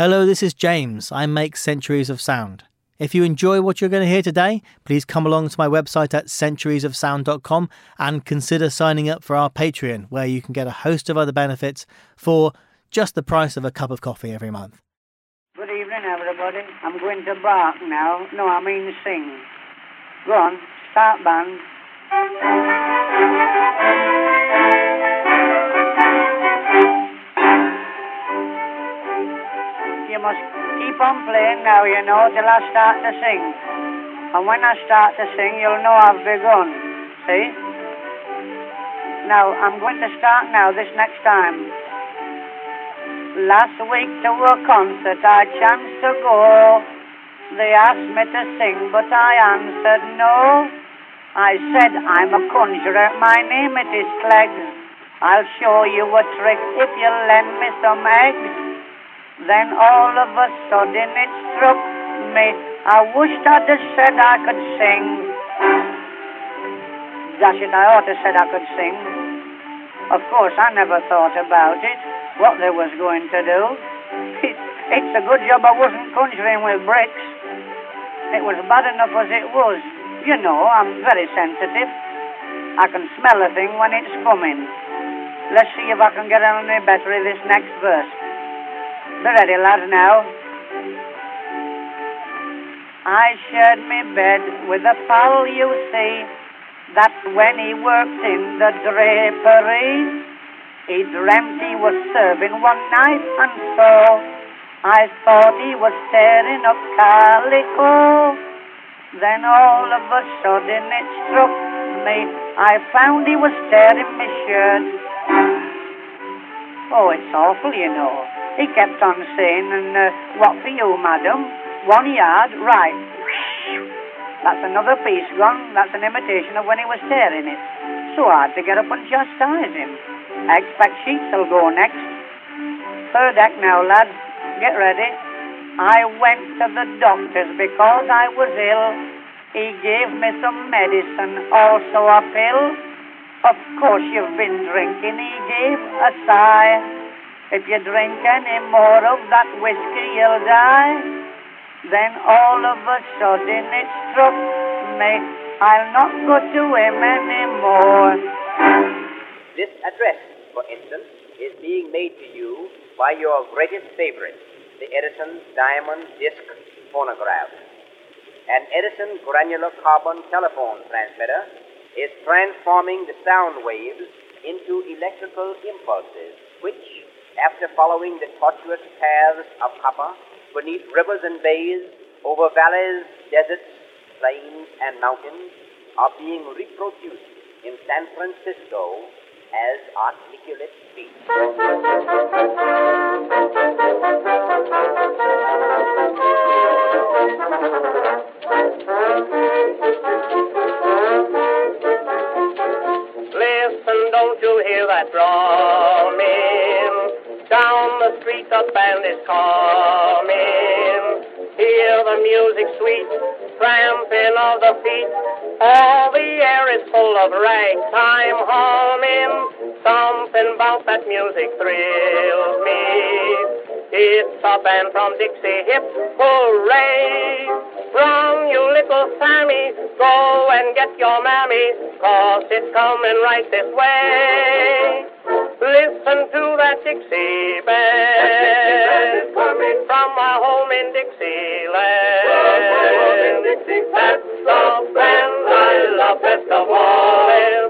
Hello, this is James. I make Centuries of Sound. If you enjoy what you're going to hear today, please come along to my website at centuriesofsound.com and consider signing up for our Patreon, where you can get a host of other benefits for just the price of a cup of coffee every month. Good evening, everybody. I'm going to bark now. No, I mean sing. Go on, start band. Must keep on playing now, you know, till I start to sing. And when I start to sing, you'll know I've begun. See? Now, I'm going to start now this next time. Last week to a concert I chanced to go. They asked me to sing, but I answered no. I said, I'm a conjurer, my name it is Clegg. I'll show you a trick if you lend me some eggs. Then all of a sudden it struck me. I wished I'd have said I could sing. Dash it, I ought to have said I could sing. Of course, I never thought about it, what they was going to do. It, it's a good job I wasn't conjuring with bricks. It was bad enough as it was. You know, I'm very sensitive. I can smell a thing when it's coming. Let's see if I can get any better in this next verse. Be ready. I shared me bed with a pal, you see. that when he worked in the drapery. He dreamt he was serving one night, and so I thought he was tearing up calico. Then all of a sudden it struck me. I found he was tearing my shirt. Oh, it's awful, you know. He kept on saying, and uh, what for you, madam? One yard, right. That's another piece gone. That's an imitation of when he was tearing it. So hard to get up and chastise him. I expect sheets will go next. Third act now, lads. Get ready. I went to the doctor's because I was ill. He gave me some medicine, also a pill. Of course you've been drinking, he gave a sigh. If you drink any more of that whiskey, you'll die. Then all of a sudden it struck me, I'll not go to him anymore. This address, for instance, is being made to you by your greatest favorite, the Edison Diamond Disc Phonograph. An Edison granular carbon telephone transmitter is transforming the sound waves into electrical impulses, which, after following the tortuous paths of copper beneath rivers and bays, over valleys, deserts, plains, and mountains, are being reproduced in San Francisco as articulate speech. Don't hear that drumming? Down the street the band is coming. Hear the music sweet, tramping of the feet. All the air is full of ragtime humming. Something about that music thrills me. It's a band from Dixie Hip, hooray! Run, you little Sammy, go and get your mammy, cause it's coming right this way. Listen to that Dixie band, coming from my home in Dixieland. That's the band I love best of all.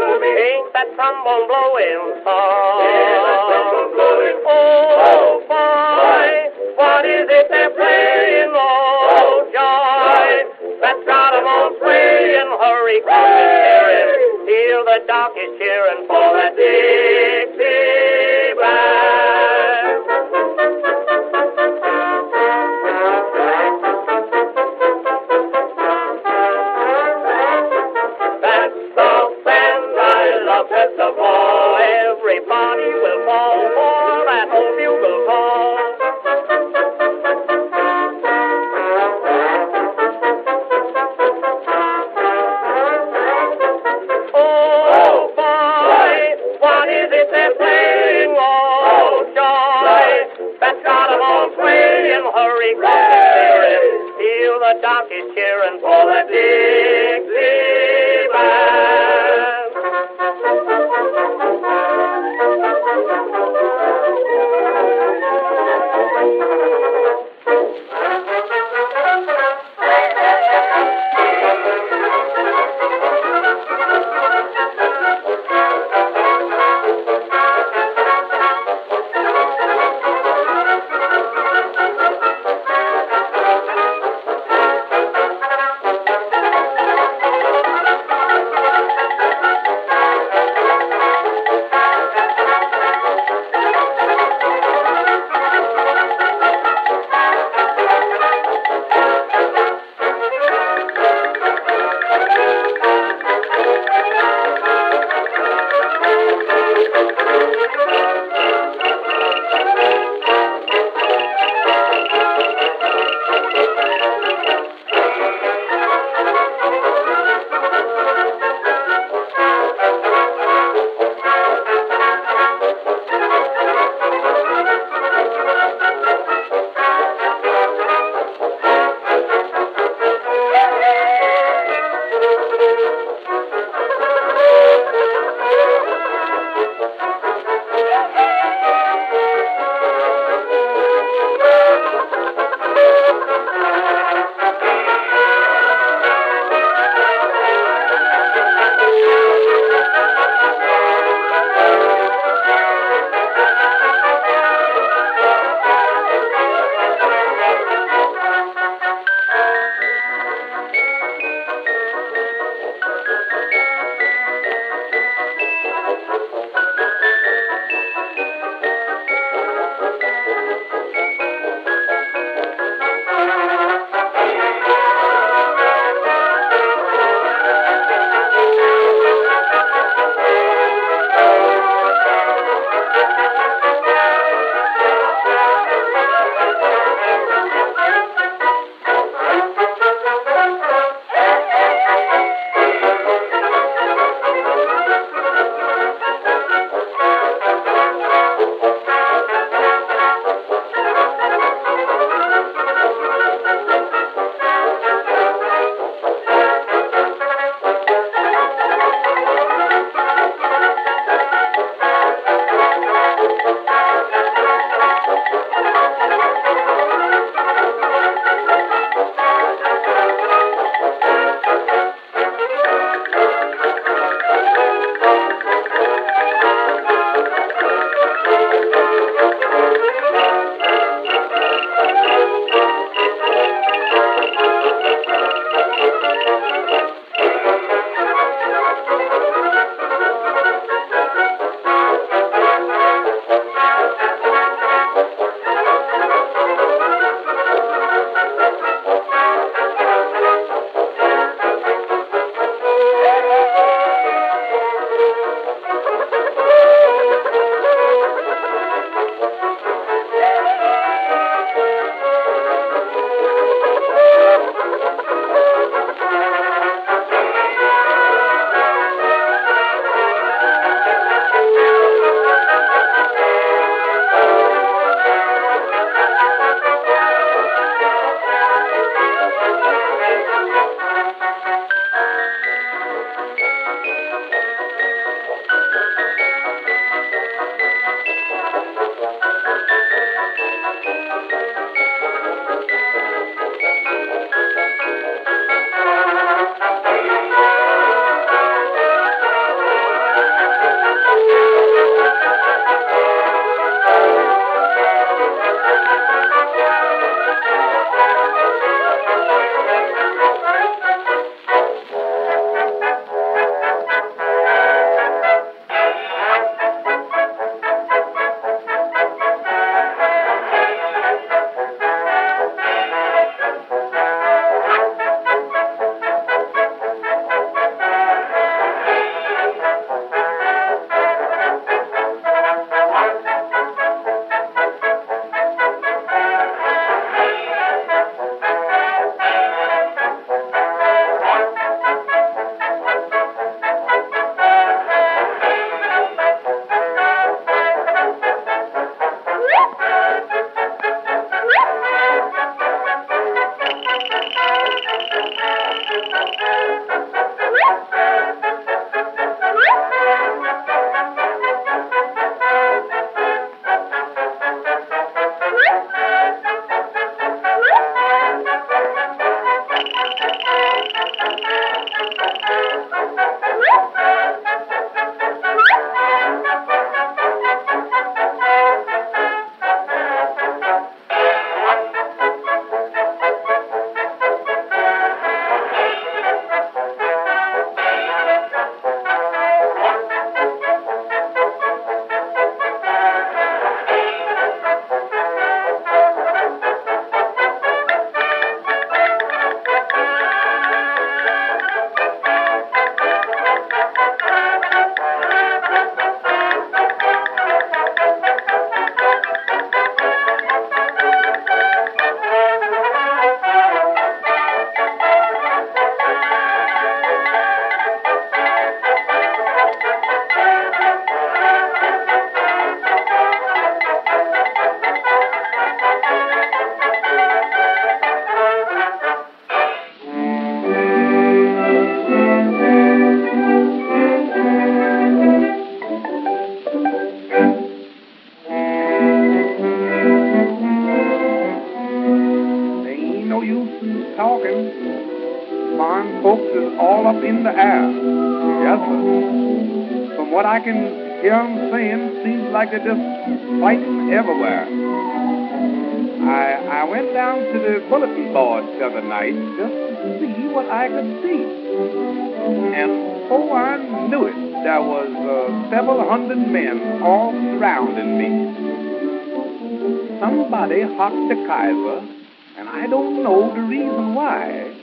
Ain't that trombone blowing song? Oh boy, what is it they're playing? Oh joy, that's got 'em all swaying. Hurry, come and hear it. Hear the darkies cheering love best other night just to see what I could see. And oh, I knew it, there was uh, several hundred men all surrounding me. Somebody hocked the Kaiser, and I don't know the reason why,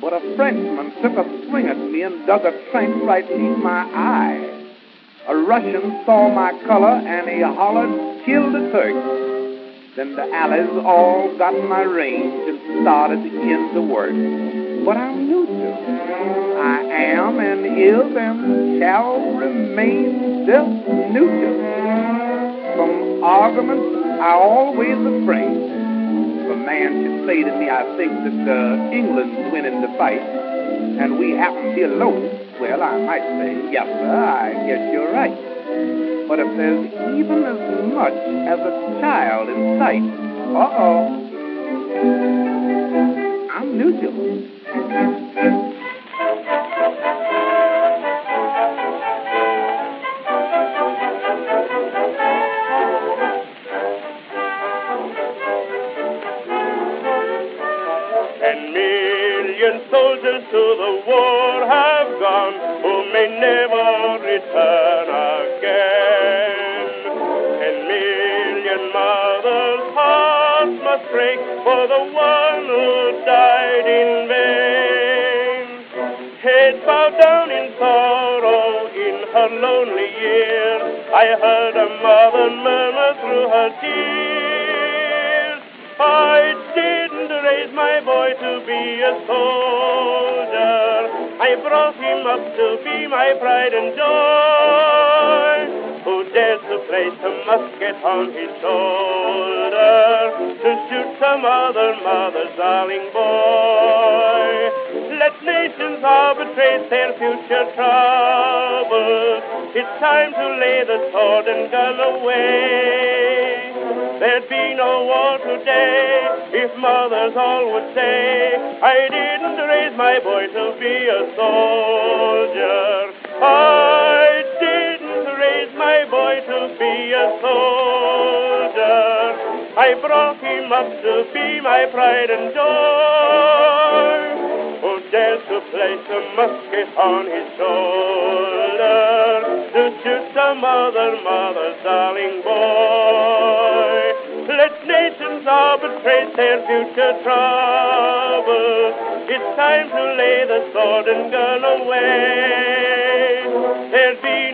but a Frenchman took a swing at me and dug a trench right in my eye. A Russian saw my color and he hollered, kill the Turks. Then the Allies all got my range and started in the work. But I'm neutral. I am and is and shall remain just neutral. From arguments, I always refrain. If a man should say to me, I think that uh, England's winning the fight, and we happen to be alone, well, I might say, yes, sir, I guess you're right. But if there's even as much as a child in sight, uh-oh, I'm neutral. Soldiers to the war have gone who may never return for the one who died in vain. Head bowed down in sorrow in her lonely years, I heard a mother murmur through her tears. I didn't raise my boy to be a soldier. I brought him up to be my pride and joy. Place a musket on his shoulder to shoot some other mother's darling boy? Let nations arbitrate their future troubles. It's time to lay the sword and gun away. There'd be no war today if mothers all would say, I didn't raise my boy to be a soldier. I be a soldier. I brought him up to be my pride and joy. Who dares to place a musket on his shoulder to shoot some other mother's darling boy? Let nations arbitrate their future troubles. It's time to lay the sword and gun away. There'd be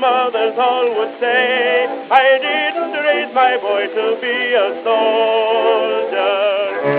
mothers all would say, I didn't raise my boy to be a soldier.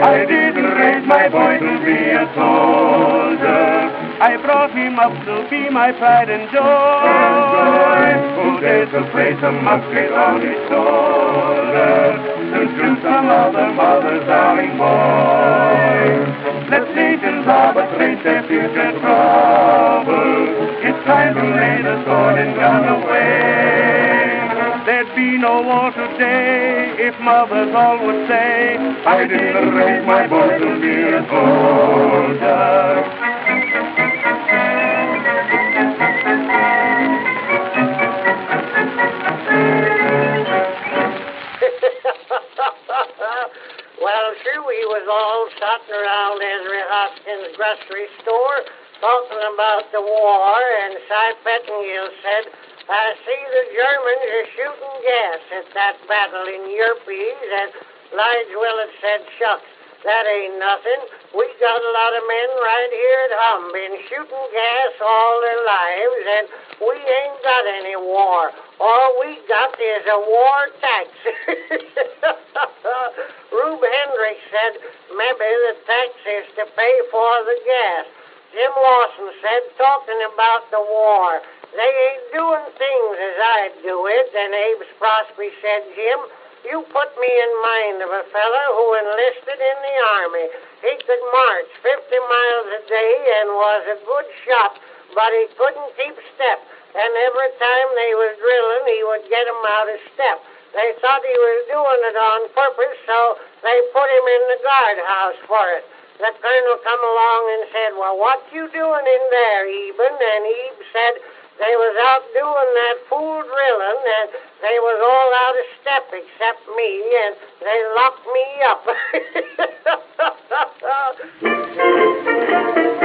I didn't raise my boy to be a soldier. I brought him up to be my pride and joy. Oh, Who dares to place a musket on his shoulder to shoot some other mother's darling boy? Let nations arbitrate their future troubles. Time to lay the sword and gun away. There'd be no war today if mothers all would say, I didn't raise my boy to be a soldier. well, sure, we was all sitting around Ezra Hoskins' grocery store talking about the war, and Cy Pettingill said, I see the Germans are shooting gas at that battle in Yerpes, and Lige Willett said, shucks, that ain't nothing. We got a lot of men right here at home been shooting gas all their lives, and we ain't got any war. All we got is a war tax. Rube Hendricks said maybe the tax is to pay for the gas. Jim Lawson said, talking about the war, they ain't doing things as I'd do it. And Abe Sprosby said, Jim, you put me in mind of a feller who enlisted in the Army. He could march 50 miles a day and was a good shot, but he couldn't keep step. And every time they was drilling, he would get 'em out of step. They thought he was doing it on purpose, so they put him in the guardhouse for it. The colonel come along and said, Well, what you doing in there, Eben? And Ebe said, they was out doing that fool drilling, and they was all out of step except me, and they locked me up.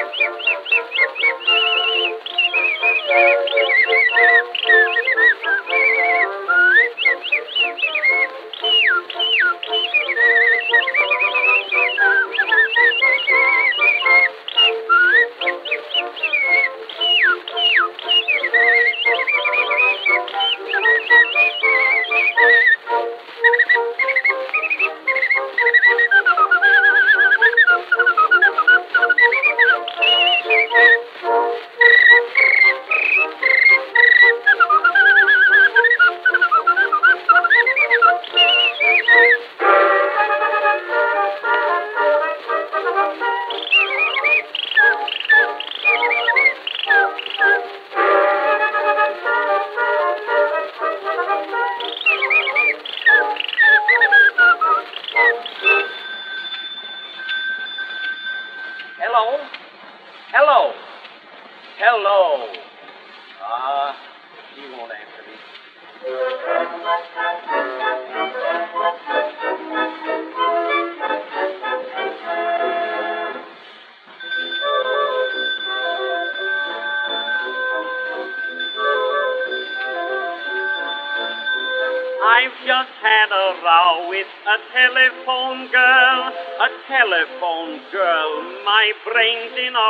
Hello?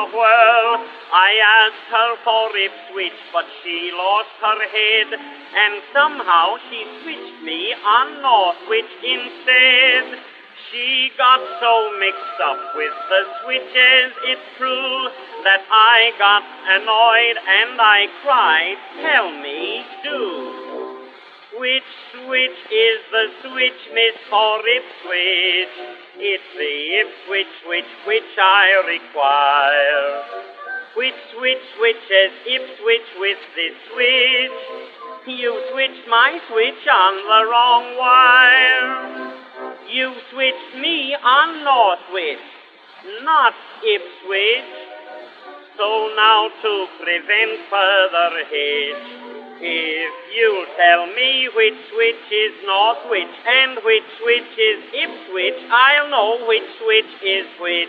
A whirl. I asked her for Ipswich, but she lost her head, and somehow she switched me on Northwich instead. She got so mixed up with the switches, it's true, that I got annoyed and I cried, Tell me, do. Which switch is the switch, Miss, for Ipswich? It's the Ipswich switch which I require. Which switch switches switch with this switch? You switched my switch on the wrong wire. You switched me on North Northwich, not Ipswich. So now to prevent further hitch, if you'll tell me which switch is Northwich and which switch is if Ipswich, I'll know which switch is which.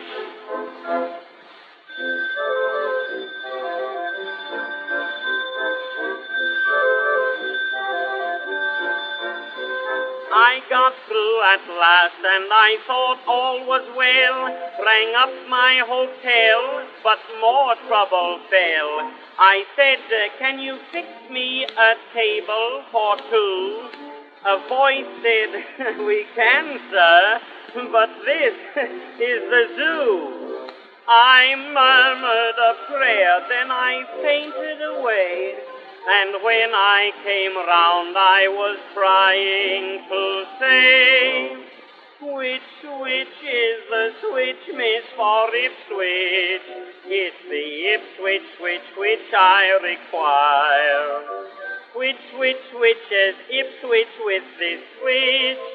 I got through at last, and I thought all was well. Rang up my hotel, but more trouble fell. I said, Can you fix me a table for two? A voice said, We can, sir, but this is the zoo. I murmured a prayer, then I fainted away. And when I came round, I was trying to say, Which, which is the switch, Miss, for Ipswich? It's the Ipswich switch which I require. Which, which is Ipswich with this switch?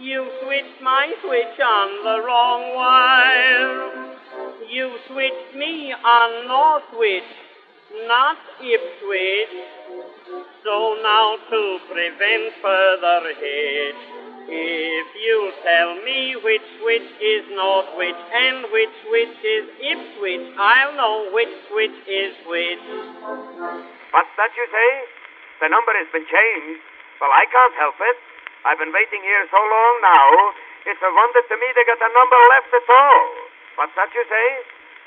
You switched my switch on the wrong wire. You switched me on Northwich not Ipswich. So now to prevent further hitch, if you'll tell me which switch is Northwich and which switch is Ipswich, I'll know which switch is which. What's that you say? The number has been changed. Well, I can't help it. I've been waiting here so long now. It's a wonder to me they got a number left at all. What's that you say?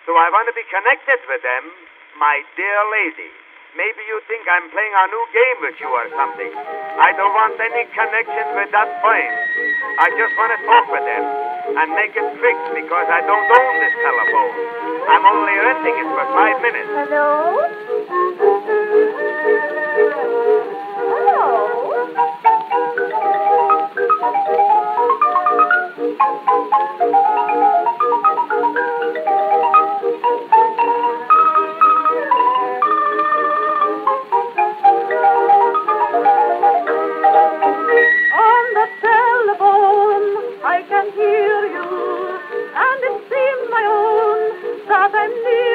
Do I want to be connected with them? My dear lady, maybe you think I'm playing a new game with you or something. I don't want any connection with that plane. I just want to talk with them and make it fixed because I don't own this telephone. I'm only renting it for five minutes. Hello? Hello? and me.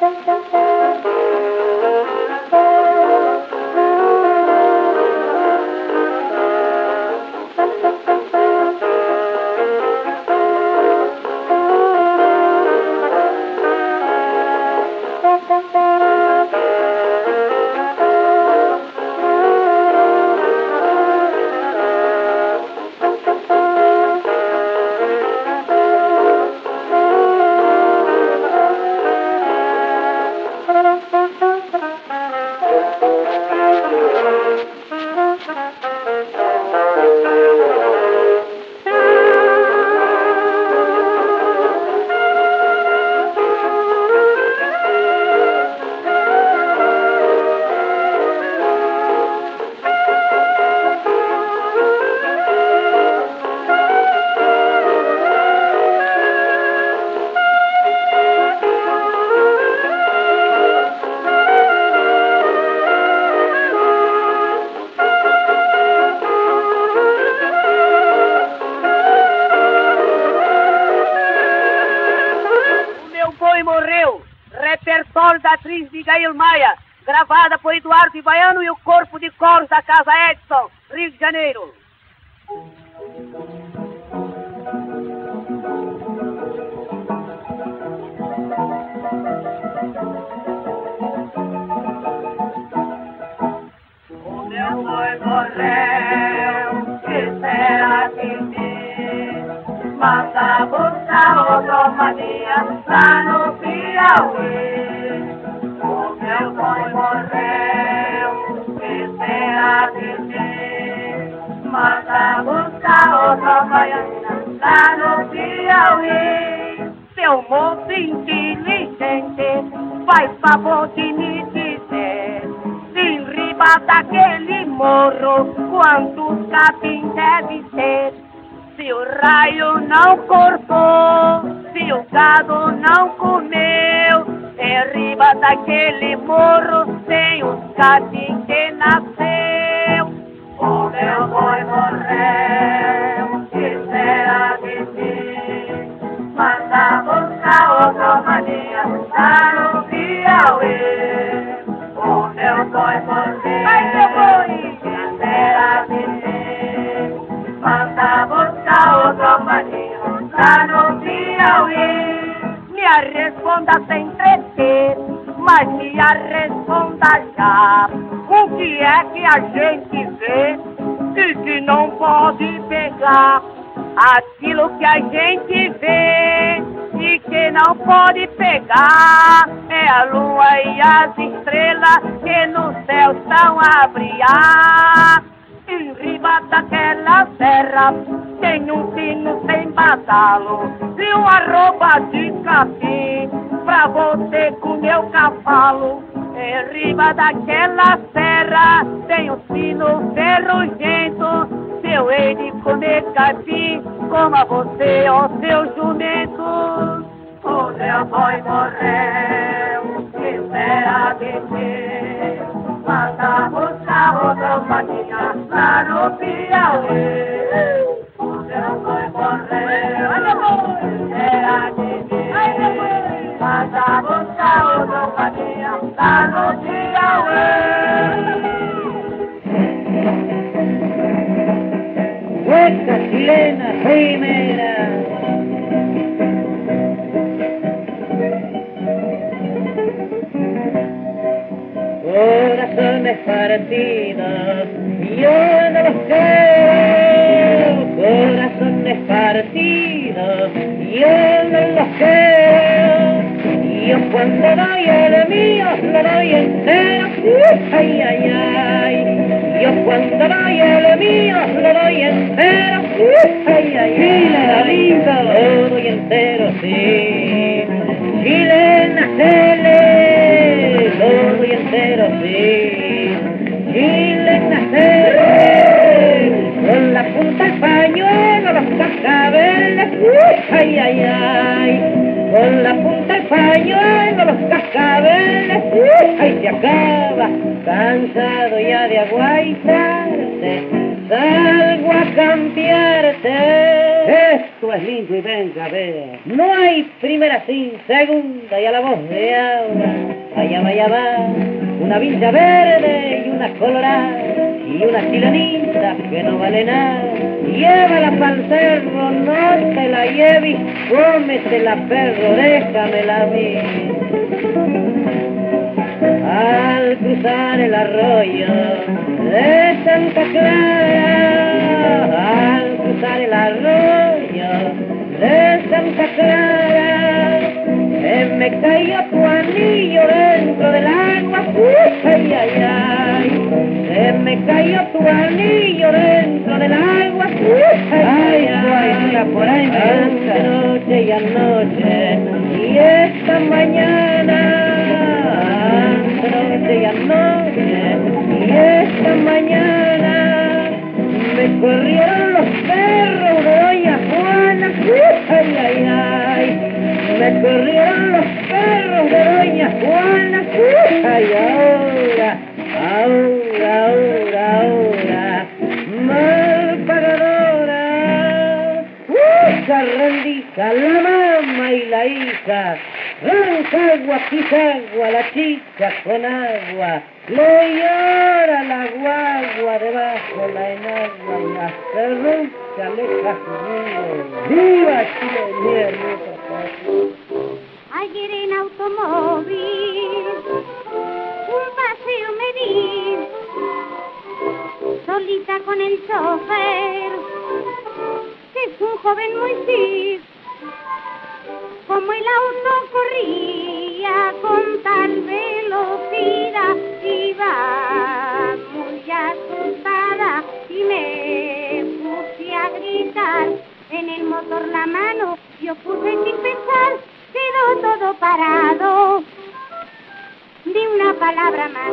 Música que a gente vê e que não pode pegar? Aquilo que a gente vê e que não pode pegar é a lua e as estrelas que no céu estão a brilhar. Em riba daquela serra tem um sino sem badalo e uma roupa de capim pra você comer o cavalo. Em riba daquela serra tem um sino ferrugento. Se eu hei de comer capim, coma você, ó seu jumento. O meu boi morreu, que será de ti? Manda buscar outra mania lá no Piauí. O meu boi morreu, que será de chilena primera. Corazones partidos, yo no los creo. Corazones partidos, yo no los creo. Yo cuando doy el mío lo doy entero. Ay, ay, ay. Yo cuando doy el mío lo doy entero. Ay, ay, ay. Lo doy entero, sí. Chilena, tele. Lo doy entero, sí. Chilena, tele. Con la punta del pañuelo, los cascabeles. Ay, ay, ay. Pañuelo, los cascabeles. Ay, se acaba. Cansado ya de aguaitarte. Salgo a cambiarte. Esto es lindo y venga a ver. No hay primera sin segunda y a la voz de ahora. Vaya, vaya, va. Una villa verde y una colorada. Y una chilenita que no vale nada. Llévala pa'l cerro, no te la lleves. Cómetela, perro, déjamela a mí. Al cruzar el arroyo de Santa Clara, al cruzar el arroyo de Santa Clara, eh, me cayó tu anillo dentro del agua, ay, ay, ay, se me cayó tu anillo dentro del agua, ay, ay, ay, por ahí me noche y anoche, y esta mañana. Noche y anoche. Y esta mañana. Me corrieron los perros de doña Juana. Ay ay ay. Me corrieron los perros de doña Juana. Ay ahora pagadora uh, rendija la la la chica con agua, le llora la guagua debajo la enagua y hasta ronca le cajurío. ¡Viva Chile, mi hermosa Ayer en automóvil, un paseo me di, solita con el chofer, que es un joven muy cis. Como el auto corría con tal velocidad, iba muy asustada y me puse a gritar. En el motor la mano yo puse sin pensar, quedó todo parado. Ni una palabra más.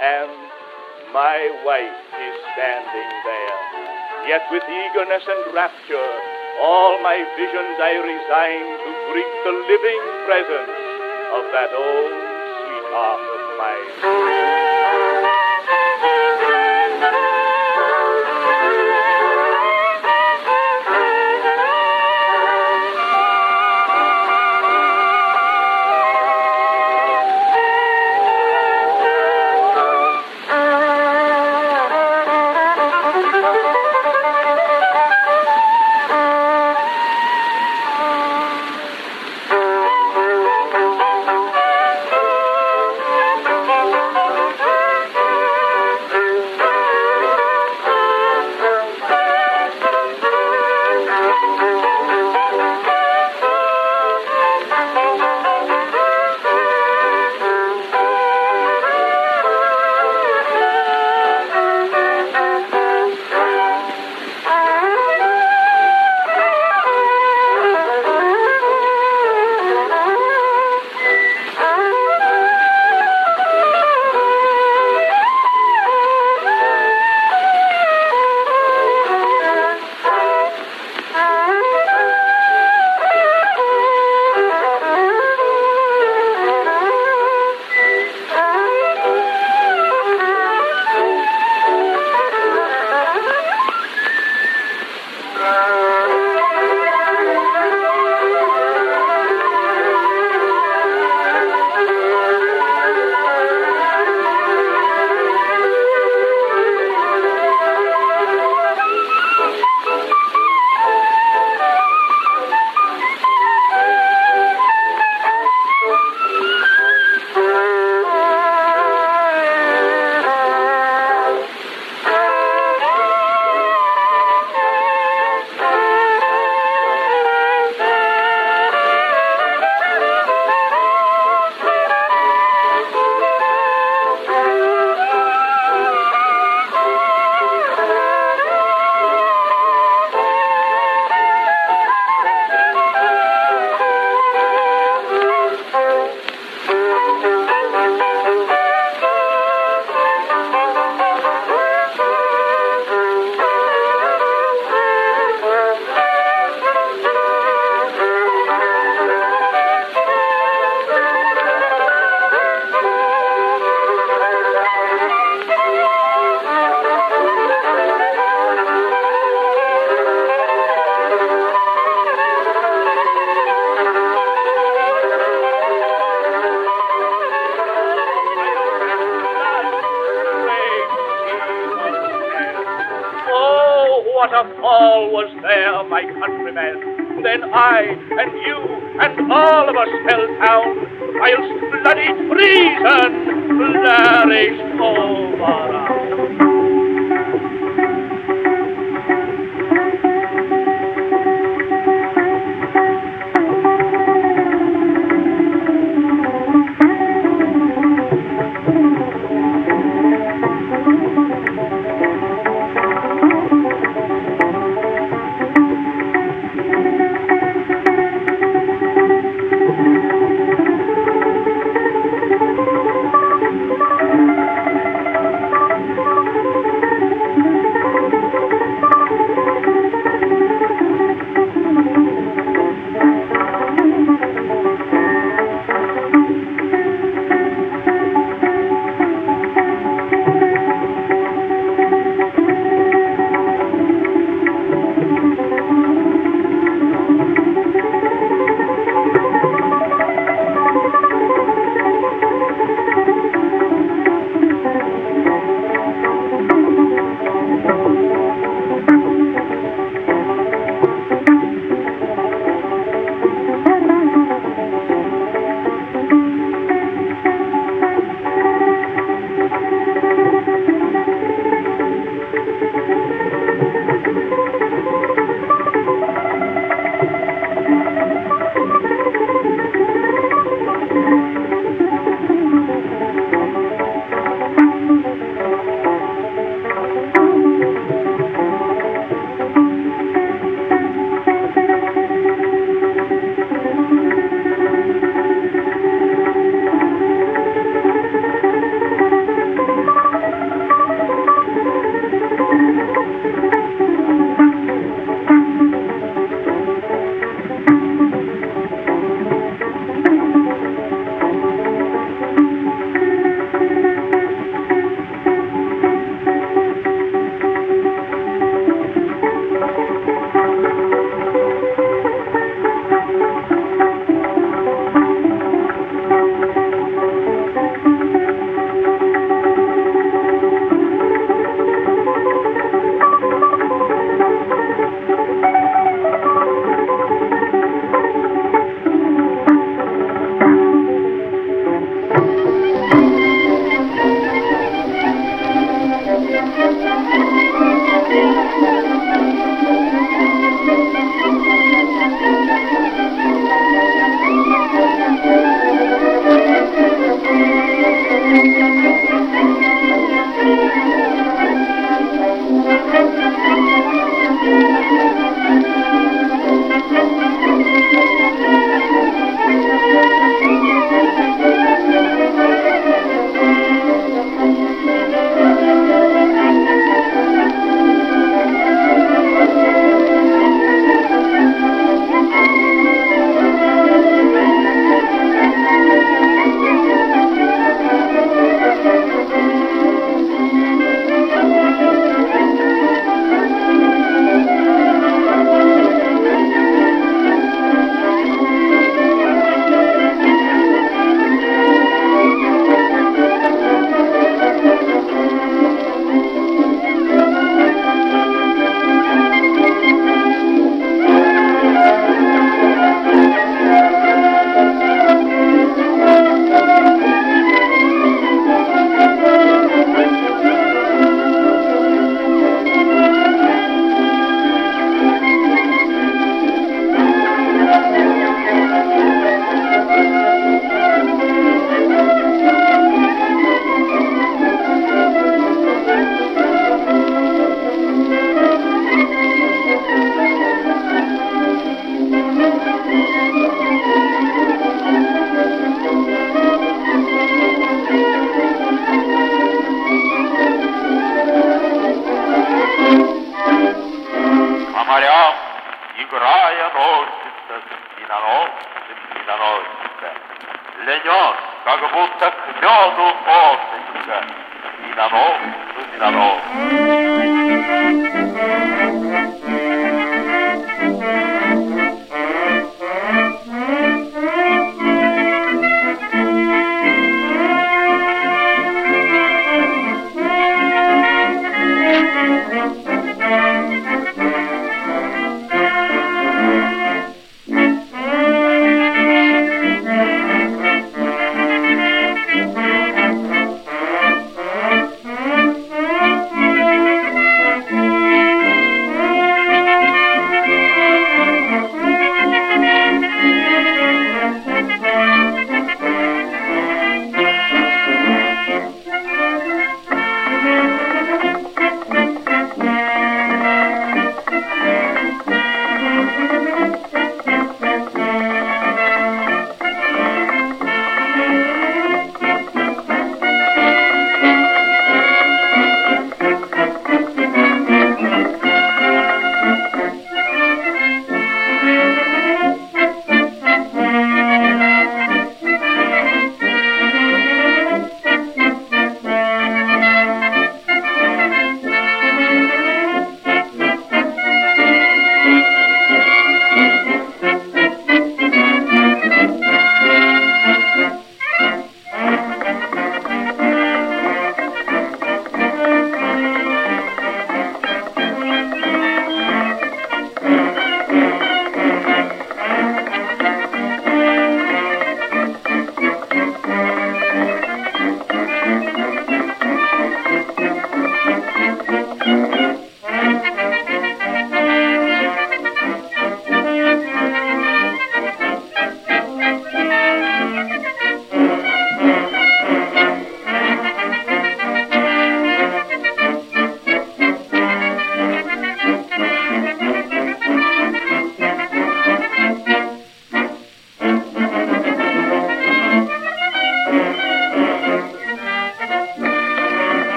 And my wife is standing there. Yet with eagerness and rapture, all my visions I resign to greet the living presence of that old sweetheart of mine. Down, whilst bloody treason flourished over.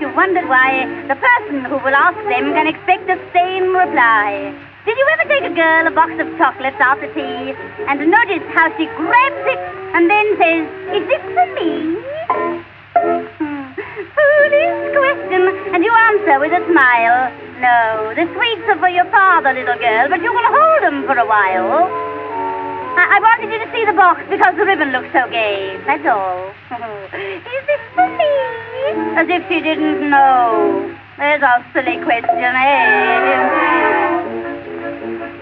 You've wondered why the person who will ask them can expect the same reply. Did you ever take a girl a box of chocolates after tea and notice how she grabs it and then says, Is this for me? Foolish question. And you answer with a smile, No, the sweets are for your father, little girl, but you can hold them for a while. I, I wanted you to see the box because the ribbon looks so gay. That's all. Is this for me? As if she didn't know. There's a silly question, eh?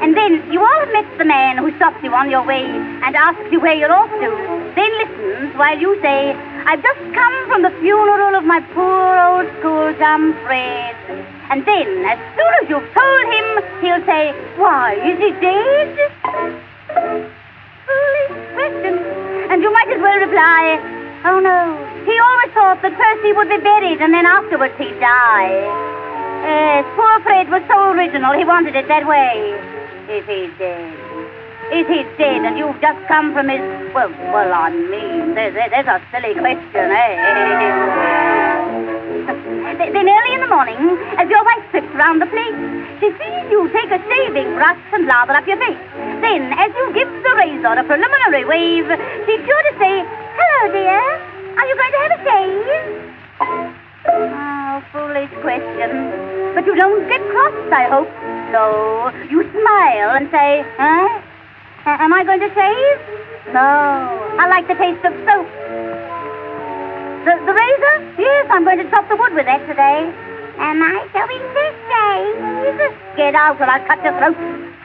And then you all met the man who stops you on your way and asks you where you're off to. Then listens while you say, I've just come from the funeral of my poor old schoolchum Fred. And then, as soon as you've told him, he'll say, Why, is he dead? Foolish question. And you might as well reply, Oh no, he always thought that first he would be buried and then afterwards he'd die. Yes, poor Fred was so original, he wanted it that way. Is he dead? Is he dead and you've just come from his... Well, well, I mean, there's, there's a silly question, eh? Th- Then early in the morning, as your wife trips round the place, she sees you take a shaving brush and lather up your face. Then, as you give the razor a preliminary wave, she's sure to say, Hello, dear. Are you going to have a shave? Oh, foolish question. But you don't get cross, I hope. No. You smile and say, Huh? A- Am I going to shave? No. I like the taste of soap. The, the razor? Yes, I'm going to chop the wood with that today. Am I going to shave? Get out or I'll cut your throat.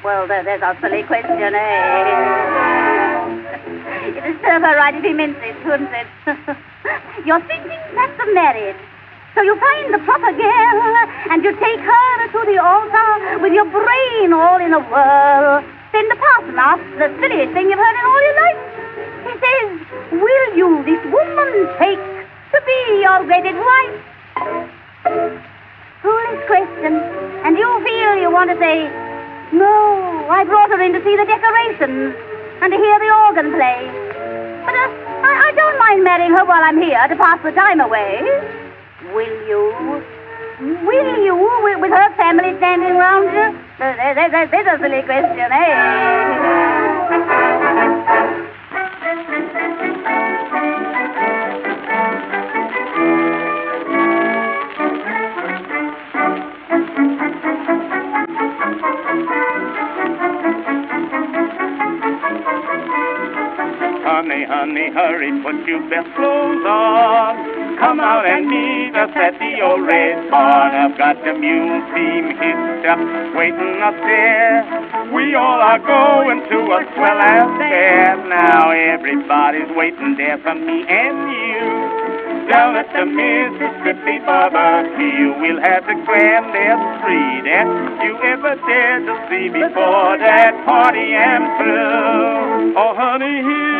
Well, there, there's a silly question, eh? It'd serve her right if he meant it, wouldn't it? You're thinking that's of marriage. So you find the proper girl, and you take her to the altar with your brain all in a whirl. Then the parson asks the silliest thing you've heard in all your life. He says, Will you this woman take to be your wedded wife? Foolish question. And you feel you want to say, No, I brought her in to see the decorations and to hear the organ play. But uh, I, I don't mind marrying her while I'm here to pass the time away. Will you? Will you, with, with her family standing round you? There, there, there, there's a silly question, eh? Honey, honey, hurry, put your best clothes on. Come out and meet us at the old red barn. I've got the mule team hitched up, waiting up there. We all are going to a swell affair. Now everybody's waiting there for me and you. Down at the Mississippi barbecue, we'll have the grandest treat that you ever dared to see before that party am through. Oh, honey, here,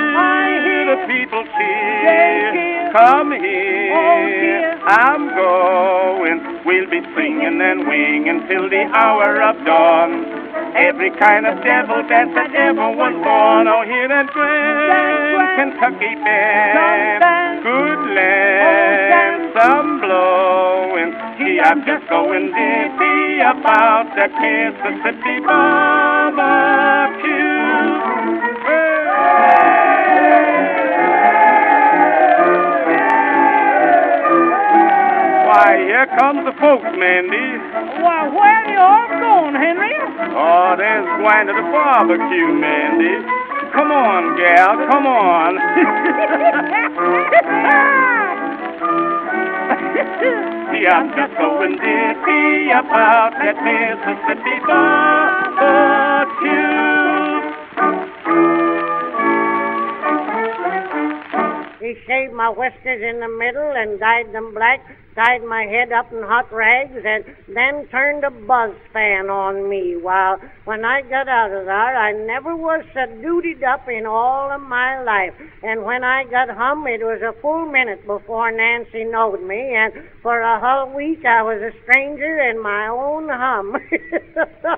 the people cheer. Come here, I'm going. We'll be singing and winging till the hour of dawn. Every kind of devil dance that ever was born. Oh, hear that grand Kentucky band. Good land, some blowing. Gee, I'm just going dizzy about that Mississippi barbecue. Why, here comes the folks, Mandy. Why, where are you all going, Henry? Oh, there's going to the barbecue, Mandy. Come on, gal, come on. See, I'm just going dizzy about that Mississippi barbecue. He shaved my whiskers in the middle and dyed them black, tied my head up in hot rags, and then turned a buzz fan on me. While when I got out of there, I never was so dutied up in all of my life. And when I got home, it was a full minute before Nancy knowed me, and for a whole week I was a stranger in my own hum.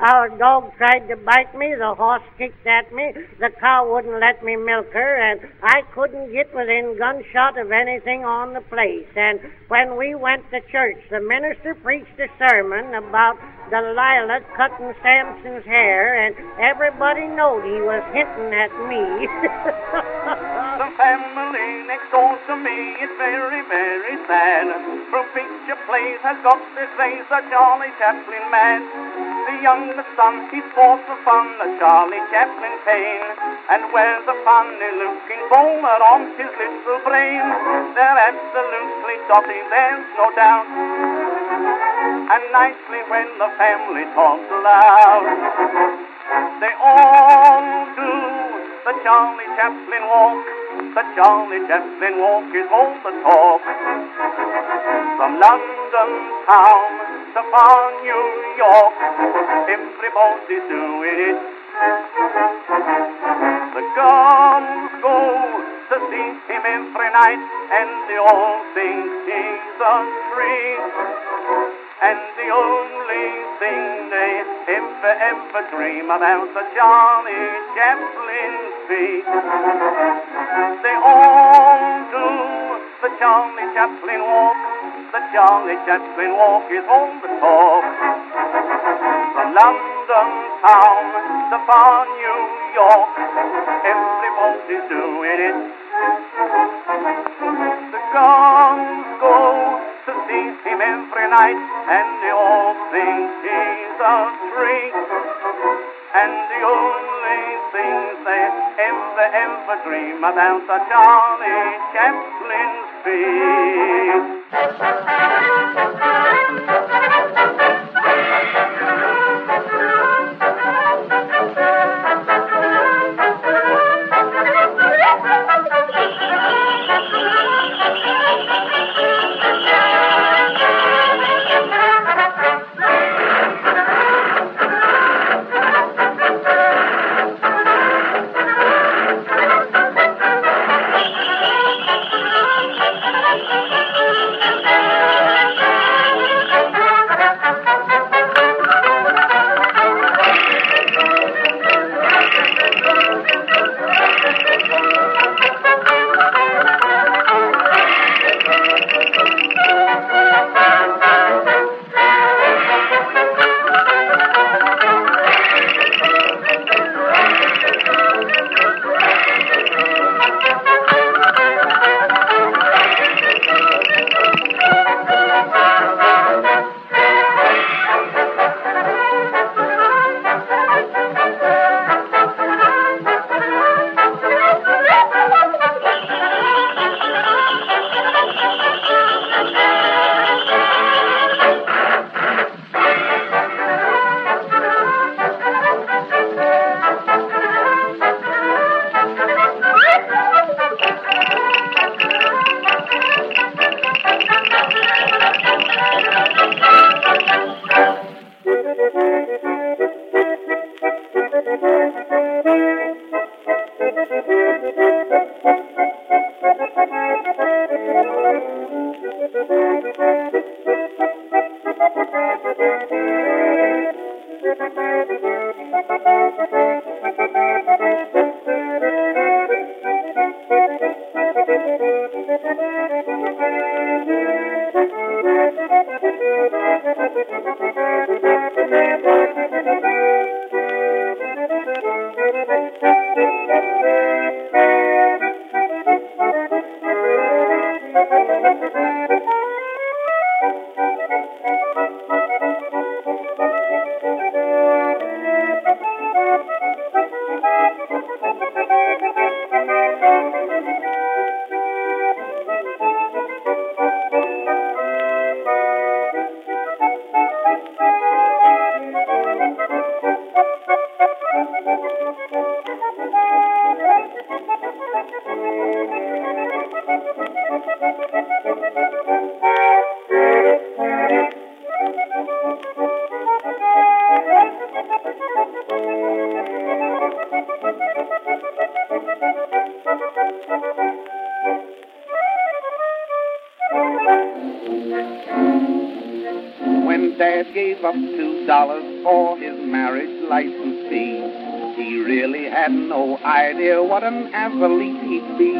Our dog tried to bite me, the horse kicked at me, the cow wouldn't let me milk her, and I couldn't get within gunshot of anything on the place. And when we went to church, the minister preached a sermon about Delilah cutting Samson's hair, and everybody knowed he was hinting at me. the family next door to me is very, very sad. From picture plays has got this face a Charlie Chaplin man. The youngest son, he's for fun, the Charlie Chaplin pain, and wears a funny looking bowler on his little brain. They're absolutely dotty, there's no doubt. And nicely when the family talks aloud, they all do the Charlie Chaplin walk. The Charlie Chaplin walk is all the talk. From London town to far New York, everybody's doing it. The girls go to see him every night, and they all think he's a treat. And the only thing they ever, ever dream about the Charlie Chaplin feet. They all do the Johnny Chaplin walk. The Johnny Chaplin walk is all the talk. From London town to far New York, everybody's doing it. The girls go sees him every night, and the old thing he's a trick. And the only thing they ever, ever dream about are Charlie Chaplin's feet. When Dad gave up two dollars really had no idea what an athlete he'd be.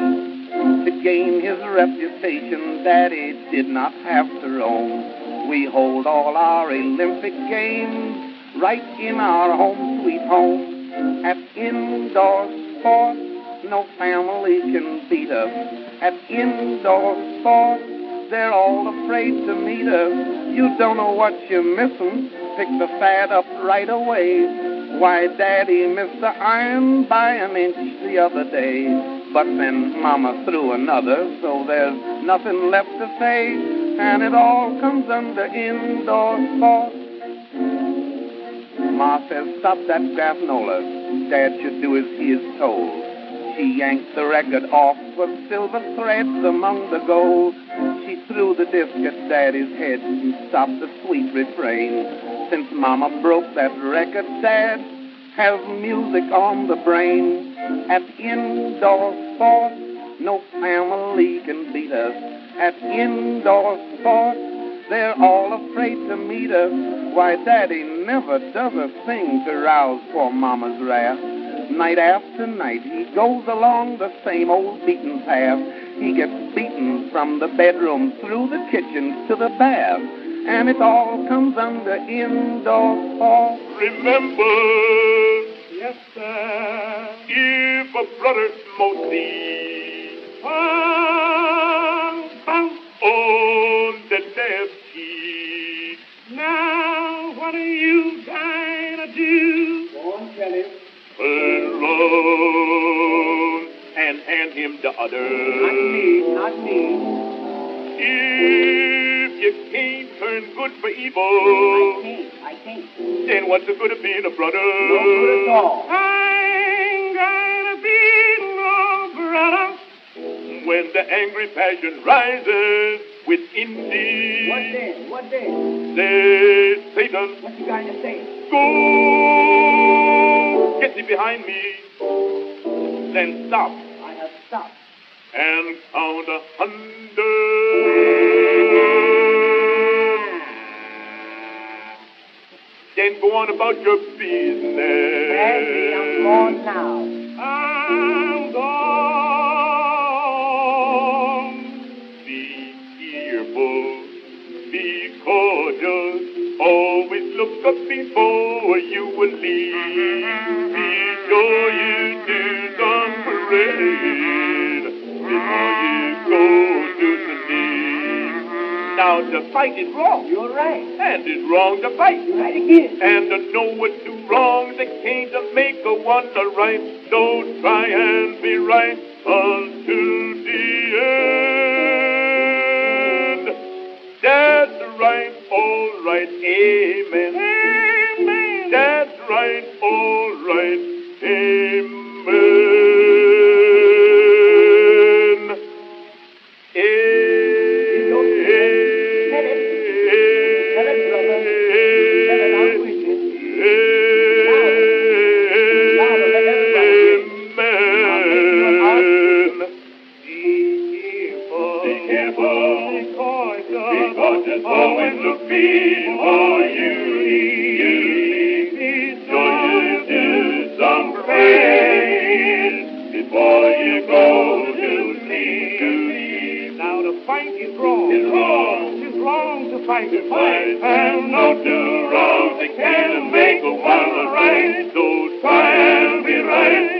To gain his reputation, Daddy did not have to roam. We hold all our Olympic games right in our home sweet home. At indoor sports, no family can beat us. At indoor sports, they're all afraid to meet us. You don't know what you're missing. Pick the fad up right away. Why, Daddy missed the iron by an inch the other day. But then Mama threw another, so there's nothing left to say. And it all comes under indoor sports. Ma says, stop that granola. Dad should do as he is told. She yanked the record off with silver threads among the gold. She threw the disc at Daddy's head and stopped the sweet refrain. Since Mama broke that record, Dad has music on the brain. At indoor sports, no family can beat us. At indoor sports, they're all afraid to meet us. Why, Daddy never does a thing to rouse poor Mama's wrath. Night after night, he goes along the same old beaten path. He gets beaten from the bedroom through the kitchen to the bath. And it all comes under indoor sports. Remember, yes, sir, if a brother smote thee, bounce on the left cheek. Now, what are you going to do? Go on, tell him. And hand him the other. Not me, not me. If you can't turn good for evil, I can't, I can't. Then what's the good of being a brother? No good at all. I ain't gonna be no brother. When the angry passion rises within thee. What then? What then? Say, Satan. What you going to say? Go! Get thee behind me. Then stop. I have stopped. And count a hundred. Then go on about your business. Daddy, I'm gone now. I'm gone. Be careful. Be cautious. Always look up before you will leave. Be sure Now to fight is wrong. You're right. And it's wrong to fight. You're right again. And to know what two wrongs it can't to make a one a right. So try and be right until the end. That's right, all right, amen. Amen. That's right, all right, amen. Wrong to fight. To fight. And no two wrongs that can make a one right. So try and be right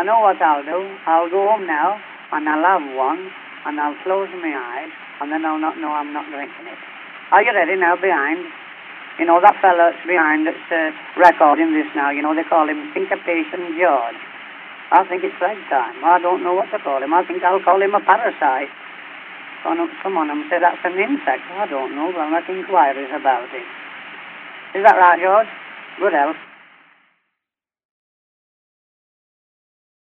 I know what I'll do. I'll go home now, and I'll have one, and I'll close my eyes, and then I'll not know I'm not drinking it. Are you ready now, behind? You know, that fella's behind that's uh, recording this now, you know, they call him Syncopation George. I think it's leg time. I don't know what to call him. I think I'll call him a parasite. Some Someone them say that's an insect. I don't know, but I'll make inquiries about it. Is that right, George? Good help.